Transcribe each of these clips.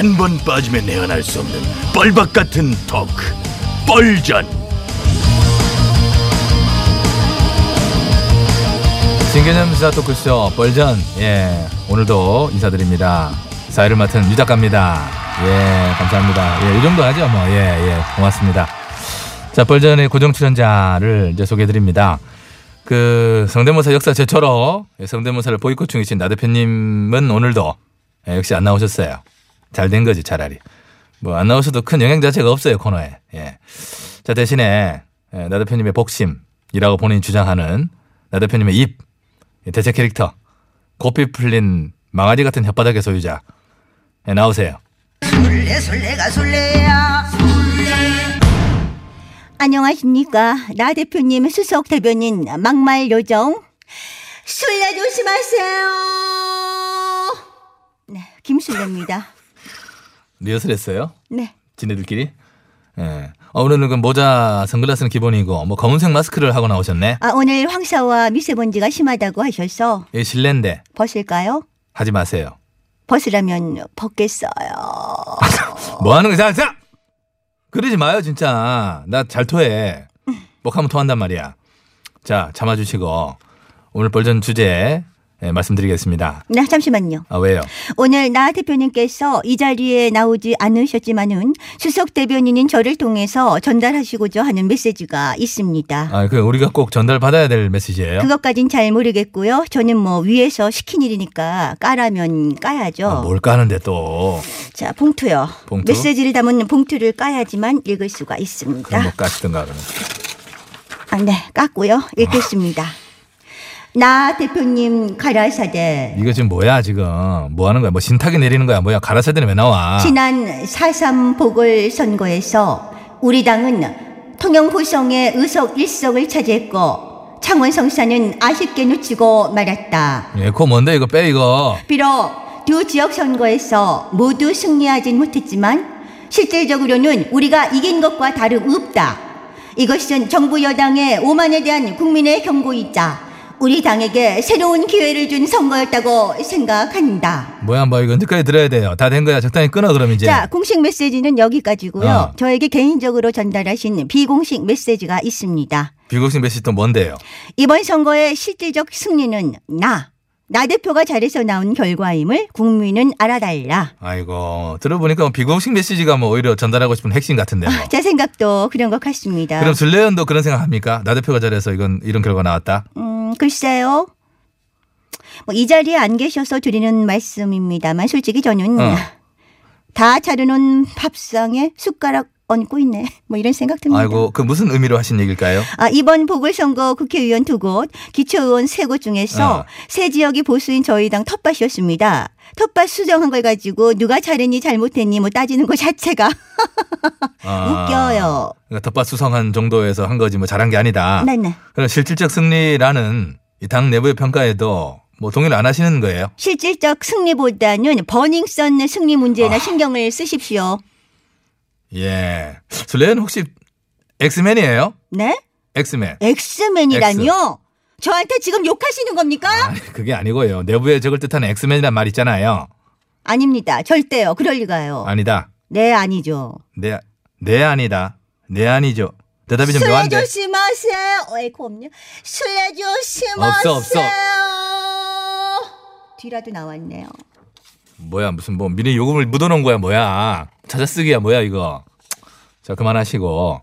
한 번 빠지면 내안할 수 없는 뻘박 같은 토크 뻘전. 신개념 시사 토크쇼 뻘전. 예 오늘도 인사드립니다. 사회를 맡은 유 작가입니다. 예 감사합니다. 예이 정도 하죠 뭐. 예예 고맙습니다. 자 뻘전의 고정 출연자를 이제 소개해드립니다. 그 성대모사 역사 최초로 예, 성대모사를 보이콧 중이신 나 대표님은 오늘도 예, 역시 안 나오셨어요 잘 된 거지 차라리 뭐안 나오셔도 큰 영향 자체가 없어요 코너에 예 자 대신에 예, 나 대표님의 복심이라고 본인이 주장하는 나 대표님의 입 대체 캐릭터 고삐 풀린 망아지 같은 혓바닥의 소유자 예, 나오세요 술래 술래가 술래야 안녕하십니까. 나 대표님 수석 대변인 막말 요정. 술래 조심하세요. 네, 김술래입니다. 리허설 했어요 네. 지네들끼리 예. 어, 오늘은 그 모자 선글라스는 기본이고 뭐 검은색 마스크를 하고 나오셨네 아, 오늘 황사와 미세먼지가 심하다고 하셔서 예, 실내인데 벗을까요? 하지 마세요 벗으라면 벗겠어요. 뭐 하는 거야? 자, 자! 그러지 마요, 진짜. 나 잘 토해. 뭐 하면 토한단 말이야. 자, 참아주시고, 오늘 벌전 주제, 예, 말씀드리겠습니다. 네, 잠시만요. 아, 왜요? 오늘 나 대표님께서 이 자리에 나오지 않으셨지만은 수석 대변인인 저를 통해서 전달하시고자 하는 메시지가 있습니다. 아, 그, 우리가 꼭 전달받아야 될 메시지예요 그것까진 잘 모르겠고요. 저는 뭐 위에서 시킨 일이니까 까라면 까야죠. 아, 뭘 까는데 또. 자, 봉투요. 봉투? 메시지를 담은 봉투를 까야지만 읽을 수가 있습니다. 그럼 뭐 까시든가, 그러면. 아, 네, 깠고요. 읽겠습니다. 나 대표님 가라사대 이거 지금 뭐야, 지금. 뭐 하는 거야? 뭐 신탁이 내리는 거야? 뭐야? 가라사대는 왜 나와? 지난 4.3 보궐선거에서 우리 당은 통영 고성의 의석 1석을 차지했고 창원 성사는 아쉽게 놓치고 말았다. 예, 그거 뭔데, 이거 빼, 이거. 비록 두 지역 선거에서 모두 승리하진 못했지만 실질적으로는 우리가 이긴 것과 다름없다. 이것은 정부 여당의 오만에 대한 국민의 경고이자 우리 당에게 새로운 기회를 준 선거였다고 생각한다. 뭐야, 뭐, 이거 언제까지 들어야 돼요? 다 된 거야. 적당히 끊어, 그럼 이제. 자, 공식 메시지는 여기까지고요. 어. 저에게 개인적으로 전달하신 비공식 메시지가 있습니다. 비공식 메시지 또 뭔데요? 이번 선거의 실질적 승리는 나, 나 대표가 잘해서 나온 결과임을 국민은 알아달라. 아이고, 들어보니까 뭐 비공식 메시지가 뭐 오히려 전달하고 싶은 핵심 같은데 뭐. 제 생각도 그런 것 같습니다. 그럼 슬레연도 그런 생각 합니까? 나 대표가 잘해서 이건 이런 결과 나왔다. 음, 글쎄요. 뭐 이 자리에 안 계셔서 드리는 말씀입니다만 솔직히 저는 어. 다 차려놓은 밥상에 숟가락 얹고 있네. 뭐 이런 생각 듭니다. 아이고, 그 무슨 의미로 하신 얘기일까요? 아, 이번 보궐선거 국회의원 두 곳, 기초의원 세 곳 중에서 어. 세 지역이 보수인 저희 당 텃밭이었습니다. 텃밭 수정한 걸 가지고 누가 잘했니 잘못했니 뭐 따지는 것 자체가 아, 웃겨요. 그러니까 텃밭 수성한 정도에서 한 거지 뭐 잘한 게 아니다. 네네. 그럼 실질적 승리라는 이 당 내부의 평가에도 뭐 동의를 안 하시는 거예요? 실질적 승리보다는 버닝썬 승리 문제나 아. 신경을 쓰십시오. 예. 슬레연 혹시 엑스맨이에요? 네? 엑스맨. 엑스맨이라뇨? 저한테 지금 욕하시는 겁니까? 아니, 그게 아니고요. 내부에 적을 뜻하는 엑스맨이란 말 있잖아요. 아닙니다. 절대요. 그럴 리가요. 아니다. 네, 아니죠. 네, 네 아니다. 네 아니죠. 대답이 좀 묘한데. 조심하세요. 어, 에코 없냐? 술래 조심하세요. 없어, 없어. 뒤라도 나왔네요. 뭐야 무슨 뭐 미리 요금을 묻어놓은 거야 뭐야. 찾아쓰기야 뭐야 이거. 자 그만하시고.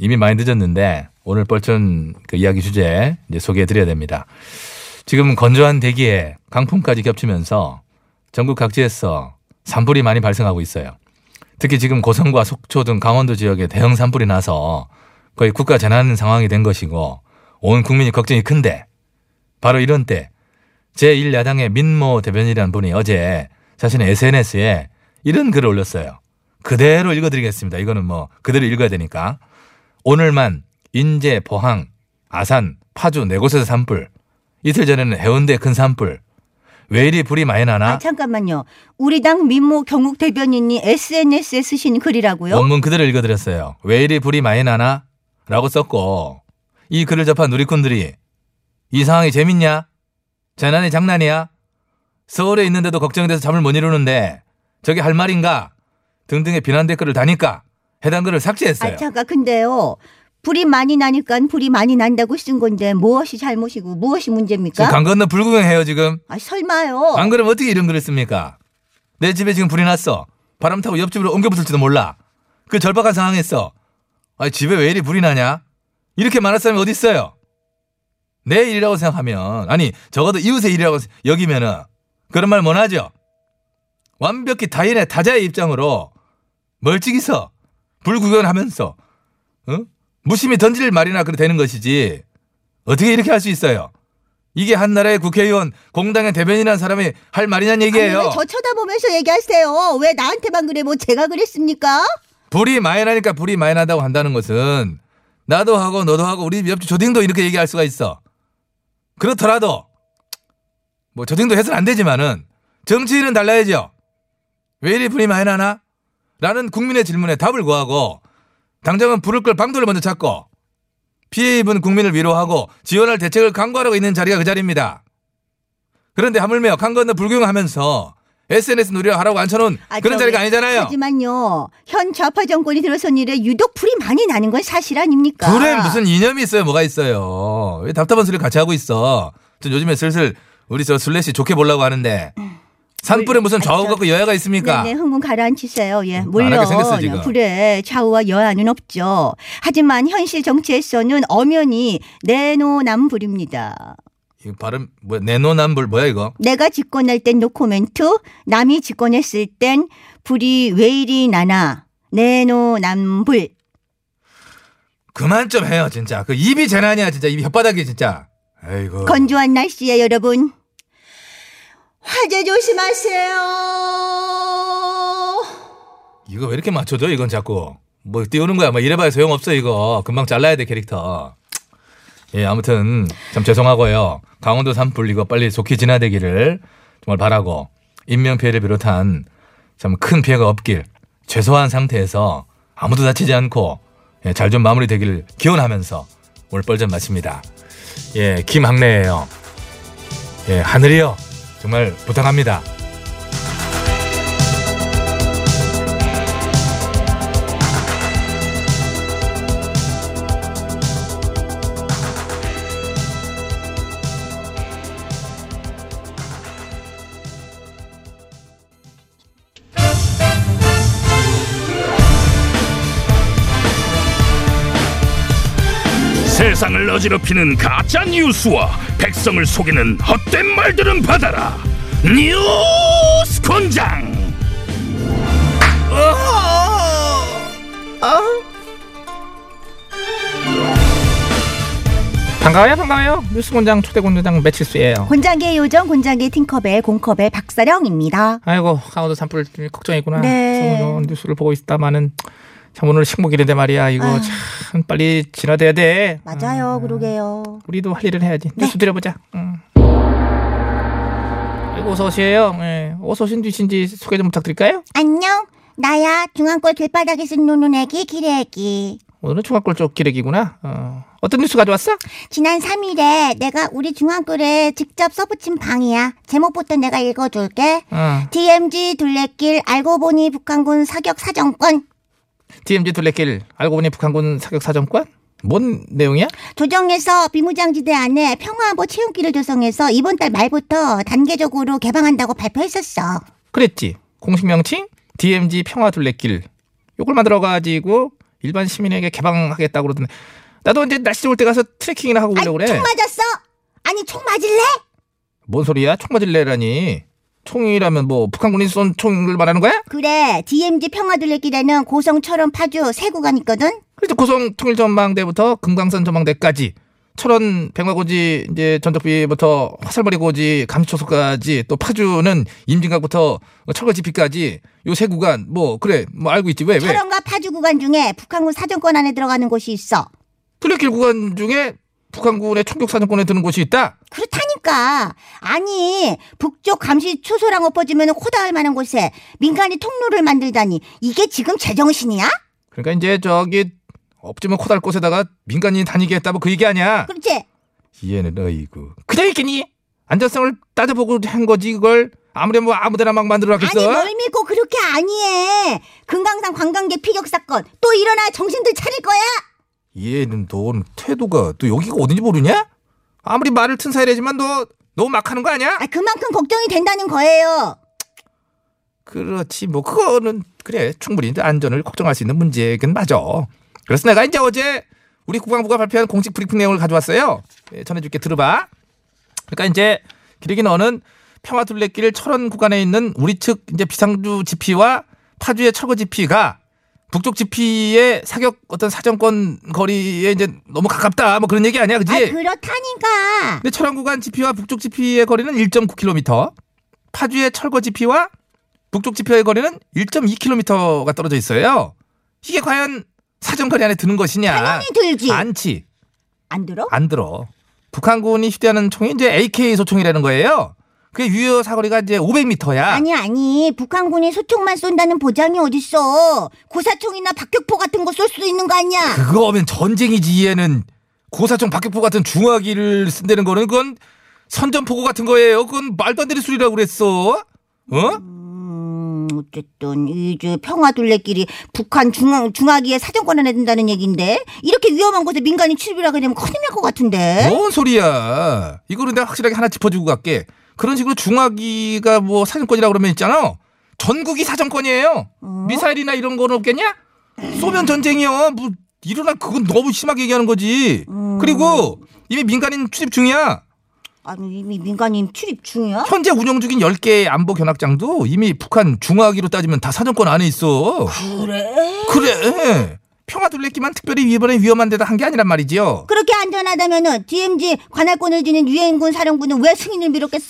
이미 많이 늦었는데 오늘 뻘전 그 이야기 주제 이제 소개해드려야 됩니다. 지금 건조한 대기에 강풍까지 겹치면서 전국 각지에서 산불이 많이 발생하고 있어요. 특히 지금 고성과 속초 등 강원도 지역에 대형 산불이 나서 거의 국가 재난 상황이 된 것이고 온 국민이 걱정이 큰데 바로 이런 때 제1야당의 민모 대변인이라는 분이 어제 자신의 SNS에 이런 글을 올렸어요. 그대로 읽어드리겠습니다. 이거는 뭐 그대로 읽어야 되니까. 오늘만 인제, 포항, 아산, 파주 네 곳에서 산불. 이틀 전에는 해운대 큰 산불. 왜 이리 불이 많이 나나? 아, 잠깐만요. 우리 당 민모 경국 대변인이 SNS에 쓰신 글이라고요? 원문 그대로 읽어드렸어요. 왜 이리 불이 많이 나나? 라고 썼고 이 글을 접한 누리꾼들이 이 상황이 재밌냐? 재난이 장난이야? 서울에 있는데도 걱정돼서 잠을 못 이루는데 저게 할 말인가 등등의 비난 댓글을 다니까 해당 글을 삭제했어요. 아 잠깐 근데요. 불이 많이 나니까 불이 많이 난다고 쓴 건데 무엇이 잘못이고 무엇이 문제입니까? 지금 강 건너 불구경해요 지금. 아 설마요. 안 그러면 어떻게 이런 글을 씁니까? 내 집에 지금 불이 났어. 바람 타고 옆집으로 옮겨 붙을지도 몰라. 그 절박한 상황에서 아니 집에 왜 이리 불이 나냐? 이렇게 말할 사람이 어디 있어요? 내 일이라고 생각하면 아니 적어도 이웃의 일이라고 여기면은 그런 말 못하죠. 완벽히 타인의 타자의 입장으로 멀찍이서 불구경하면서 어? 무심히 던질 말이나 그래 되는 것이지 어떻게 이렇게 할 수 있어요? 이게 한 나라의 국회의원 공당의 대변인이라는 사람이 할 말이냐는 얘기예요. 아니, 왜저 쳐다보면서 얘기하세요. 왜 나한테만 그래? 뭐 제가 그랬습니까? 불이 많이 나니까 불이 많이 나다고 한다는 것은 나도 하고 너도 하고 우리 옆집 조딩도 이렇게 얘기할 수가 있어. 그렇더라도 뭐 조딩도 해서는 안 되지만은 정치인은 달라야죠. 왜 이리 불이 많이 나나? 라는 국민의 질문에 답을 구하고 당장은 불을 끌 방도를 먼저 찾고 피해 입은 국민을 위로하고 지원할 대책을 강구하라고 있는 자리가 그 자리입니다. 그런데 하물며 강 건너 불경하면서 SNS 놀이나 하라고 앉혀놓은 아, 그런 자리가 아니잖아요. 하지만요. 현 좌파 정권이 들어선 일에 유독 불이 많이 나는 건 사실 아닙니까? 둘에 무슨 이념이 있어요? 뭐가 있어요? 왜 답답한 소리 같이 하고 있어? 전 요즘에 슬슬 우리 저 슬래시 좋게 보려고 하는데 산불에 무슨 좌우 저- 갖고 여야가 있습니까? 네네, 흥분 가라앉히세요. 예, 안 하게 물론 생겼어, 지금. 불에 좌우와 여야는 없죠. 하지만 현실 정치에서는 엄연히 내로남불입니다. 이거 발음 뭐야? 내노남불 뭐야 이거? 내가 집권할 땐 노코멘트, 남이 집권했을 땐 불이 왜 이리 나나. 내노남불. 그만 좀 해요 진짜. 그 입이 재난이야 진짜 입이 혓바닥이 진짜. 아이고. 건조한 날씨에 여러분 화재 조심하세요. 이거 왜 이렇게 맞춰줘 이건 자꾸. 뭐 띄우는 거야. 뭐 이래봐야 소용 없어 이거. 금방 잘라야 돼 캐릭터. 예 아무튼 참 죄송하고요. 강원도 산불 이거 빨리 좋게 진화되기를 정말 바라고 인명 피해를 비롯한 참 큰 피해가 없길 최소한 상태에서 아무도 다치지 않고 예, 잘 좀 마무리되기를 기원하면서 오늘 뻘전 마칩니다. 예 김학래예요. 예 하늘이요 정말 부탁합니다. 세상을 어지럽히는 가짜 뉴스와 백성을 속이는 헛된 말들은 받아라. 뉴스 권장. 반가워요 반가워요 뉴스공장 초대공장 매칠수예요 곤장계 요정 곤장계 팅커벨 공커벨 박사령입니다. 아이고 강원도 산불 걱정이구나 네. 뉴스를 보고 있다마는 참 오늘 식목일인데 말이야 이거 아유. 참 빨리 진화돼야 돼 맞아요, 그러게요. 우리도 할 일을 해야지 네. 뉴스 드려보자 어서 오세요 예. 어서 오신 뒤신지 소개 좀 부탁드릴까요 안녕. 나야 중앙골 길바닥에서 노는 애기 기레기. 오늘은 중학교 쪽 기레기구나 어. 어떤 뉴스 가져왔어? 지난 3일에 내가 우리 중앙골에 직접 써붙인 방이야. 제목부터 내가 읽어줄게. 어. DMZ 둘레길 알고 보니 북한군 사격 사정권. DMZ 둘레길 알고 보니 북한군 사격 사정권? 뭔 내용이야? 조정에서 비무장지대 안에 평화안보 체험기를 조성해서 이번 달 말부터 단계적으로 개방한다고 발표했었어. 그랬지. 공식 명칭 DMZ 평화 둘레길. 요걸 만들어 가지고 일반 시민에게 개방하겠다고 그러던데. 나도 이제 날씨 좋을 때 가서 트레킹이나 하고 오려고 그래. 총 맞았어? 아니 총 맞을래? 뭔 소리야? 총 맞을래라니. 총이라면 뭐 북한군이 쏜 총을 말하는 거야? 그래 DMZ 평화둘레길에는 고성철원 파주 세 구간 있거든. 그래서 고성 통일전망대부터 금강산 전망대까지 철원 백마고지 이제 전적비부터 화살머리 고지 감초소까지 또 파주는 임진각부터 철거지피까지 요 세 구간 뭐 그래 뭐 알고 있지 왜 왜? 철원과 파주 구간 중에 북한군 사정권 안에 들어가는 곳이 있어. 둘레길 구간 중에 북한군의 총격 사정권에 드는 곳이 있다. 그렇다니 까. 아니 북쪽 감시 초소랑 엎어지면 호다할 만한 곳에 민간이 통로를 만들다니 이게 지금 제정신이야? 그러니까 이제 저기 엎지면 코달 곳에다가 민간인이 다니게 했다고 그 얘기 아니야. 그렇지? 얘는 어이구. 그냥 있겠니? 안전성을 따져보고 한 거지 그걸 아무리 뭐 아무데나 막 만들어 아니 놨겠어? 뭘 믿고 그렇게 아니해. 금강산 관광객 피격 사건 또 일어나 정신들 차릴 거야. 얘는 넌 태도가 또 여기가 어딘지 모르냐? 아무리 말을 튼 사이래지만 너 너무 막 하는 거 아니야? 아 그만큼 걱정이 된다는 거예요. 그렇지 뭐 그거는 그래 충분히 이제 안전을 걱정할 수 있는 문제긴 맞아. 그래서 내가 이제 어제 우리 국방부가 발표한 공식 브리핑 내용을 가져왔어요. 예, 전해줄게 들어봐. 그러니까 이제 기르기 너는 평화 둘레길 철원 구간에 있는 우리 측 이제 비상주 지피와 파주의 철거 지피가 북쪽 지피의 사격 어떤 사정권 거리에 이제 너무 가깝다 뭐 그런 얘기 아니야 그지? 아 그렇다니까. 근데 철원 구간 지피와 북쪽 지피의 거리는 1.9km, 파주의 철거 지피와 북쪽 지피의 거리는 1.2km가 떨어져 있어요. 이게 과연 사정거리 안에 드는 것이냐? 당연히 들지. 않지. 안 들어? 안 들어. 북한군이 휴대하는 총이 이제 AK 소총이라는 거예요. 그게 유효 사거리가 이제 500m야. 아니 아니 북한군이 소총만 쏜다는 보장이 어딨어 고사총이나 박격포 같은 거 쏠 수도 있는 거 아니야 그거면 전쟁이지 얘는 고사총 박격포 같은 중화기를 쓴다는 거는 그건 선전포고 같은 거예요. 그건 말도 안 되는 소리라고 그랬어. 어? 음 어쨌든 이제 평화둘레길이 북한 중앙, 중화기에 사정권 안에 든다는 얘긴데 이렇게 위험한 곳에 민간인 출입이라고 되면 큰일 날 것 같은데 뭔 소리야. 이거는 내가 확실하게 하나 짚어주고 갈게. 그런 식으로 중화기가 뭐 사정권이라고 그러면 있잖아. 전국이 사정권이에요. 미사일이나 이런 거는 없겠냐? 쏘면 전쟁이요. 뭐 일어나 그건 너무 심하게 얘기하는 거지. 그리고 이미 민간인 출입 중이야. 아니 이미 민간인 출입 중이야? 현재 운영 중인 10개의 안보 견학장도 이미 북한 중화기로 따지면 다 사정권 안에 있어. 그래? 그래. 평화 둘레길만 특별히 이번에 위험한 데다 한 게 아니란 말이지요. 그렇게 안전하다면은 DMZ 관할권을 지닌 유엔군 사령부는 왜 승인을 미뤘겠어?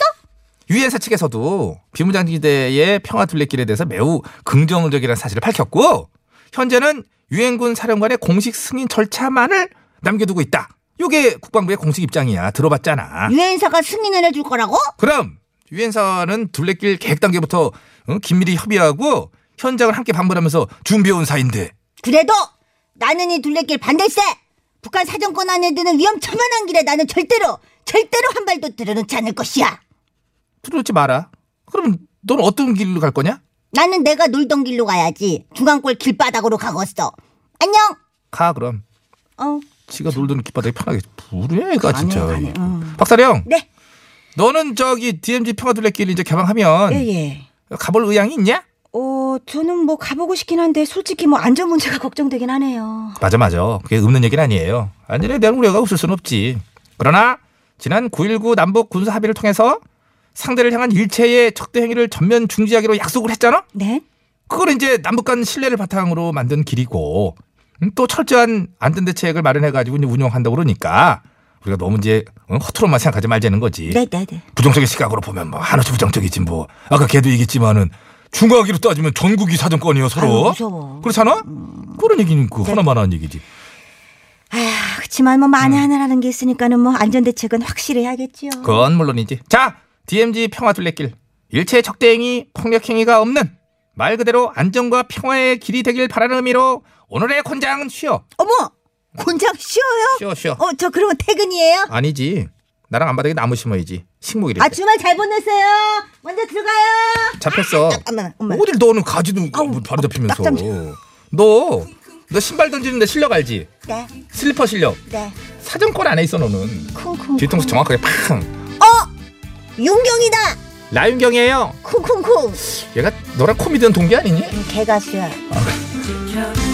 유엔사 측에서도 비무장지대의 평화 둘레길에 대해서 매우 긍정적이라는 사실을 밝혔고 현재는 유엔군 사령관의 공식 승인 절차만을 남겨두고 있다. 이게 국방부의 공식 입장이야. 들어봤잖아. 유엔사가 승인을 해줄 거라고? 그럼 유엔사는 둘레길 계획 단계부터 어, 긴밀히 협의하고 현장을 함께 방문하면서 준비해온 사이인데 그래도 나는 이 둘레길 반대세. 북한 사정권 안에 드는 위험천만한 길에 나는 절대로 절대로 한 발도 들어놓지 않을 것이야. 들어오지 마라. 그러면 넌 어떤 길로 갈 거냐? 나는 내가 놀던 길로 가야지. 중앙골 길바닥으로 가겠어. 안녕. 가 그럼. 어. 지가 놀던 길바닥에 편하게 부르야 얘가 진짜. 가네, 응. 박사령. 네. 너는 저기 DMZ 평화둘레길 이제 개방하면 예. 가볼 의향이 있냐? 어, 저는 뭐 가보고 싶긴 한데 솔직히 뭐 안전 문제가 걱정되긴 하네요. 맞아 맞아. 그게 없는 얘기는 아니에요. 안전에 대한 우려가 없을 수는 없지. 그러나 지난 9.19 남북 군사 합의를 통해서 상대를 향한 일체의 적대 행위를 전면 중지하기로 약속을 했잖아. 네? 그걸 이제 남북 간 신뢰를 바탕으로 만든 길이고 음, 또 철저한 안전 대책을 마련해 가지고 이제 운영한다고 그러니까 우리가 너무 이제 어, 허투루만 생각하지 말자는 거지. 네네네. 부정적인 시각으로 보면 뭐 하나도 부정적이지 뭐 아까 걔도 얘기했지만은 중화기로 따지면 전국이 사정권이요 서로. 아유, 무서워. 그렇잖아? 그런 얘기는 그 하나만 하는 얘기지. 아, 그렇지만 뭐 만에 하나라는 게 있으니까는 뭐 안전 대책은 확실히 해야겠지요. 그건 물론이지. 자 DMZ 평화 둘레길. 일체 적대행위 폭력행위가 없는 말 그대로 안정과 평화의 길이 되길 바라는 의미로 오늘의 권장은 쉬어. 어머. 곤장 쉬어요? 쉬어 쉬어. 어, 저 그러면 퇴근이에요? 아니지. 나랑 앞바닥에 나무 심어야지 식목일인데 아, 주말 잘 보내세요. 먼저 들어가요. 잡혔어 잠깐만, 엄마. 어딜 너는 가지도 아우, 바로 잡히면서 딱 잡- 너, 너 신발 던지는데 실력 알지? 네. 슬리퍼 실력 네. 사정권 안에 있어 너는 쿵쿵. 뒤통수 정확하게 팡 어! 윤경이다. 라윤경이에요 쿵쿵쿵. 얘가 너랑 코미디언 동기 아니니? 개가수야. 믿는다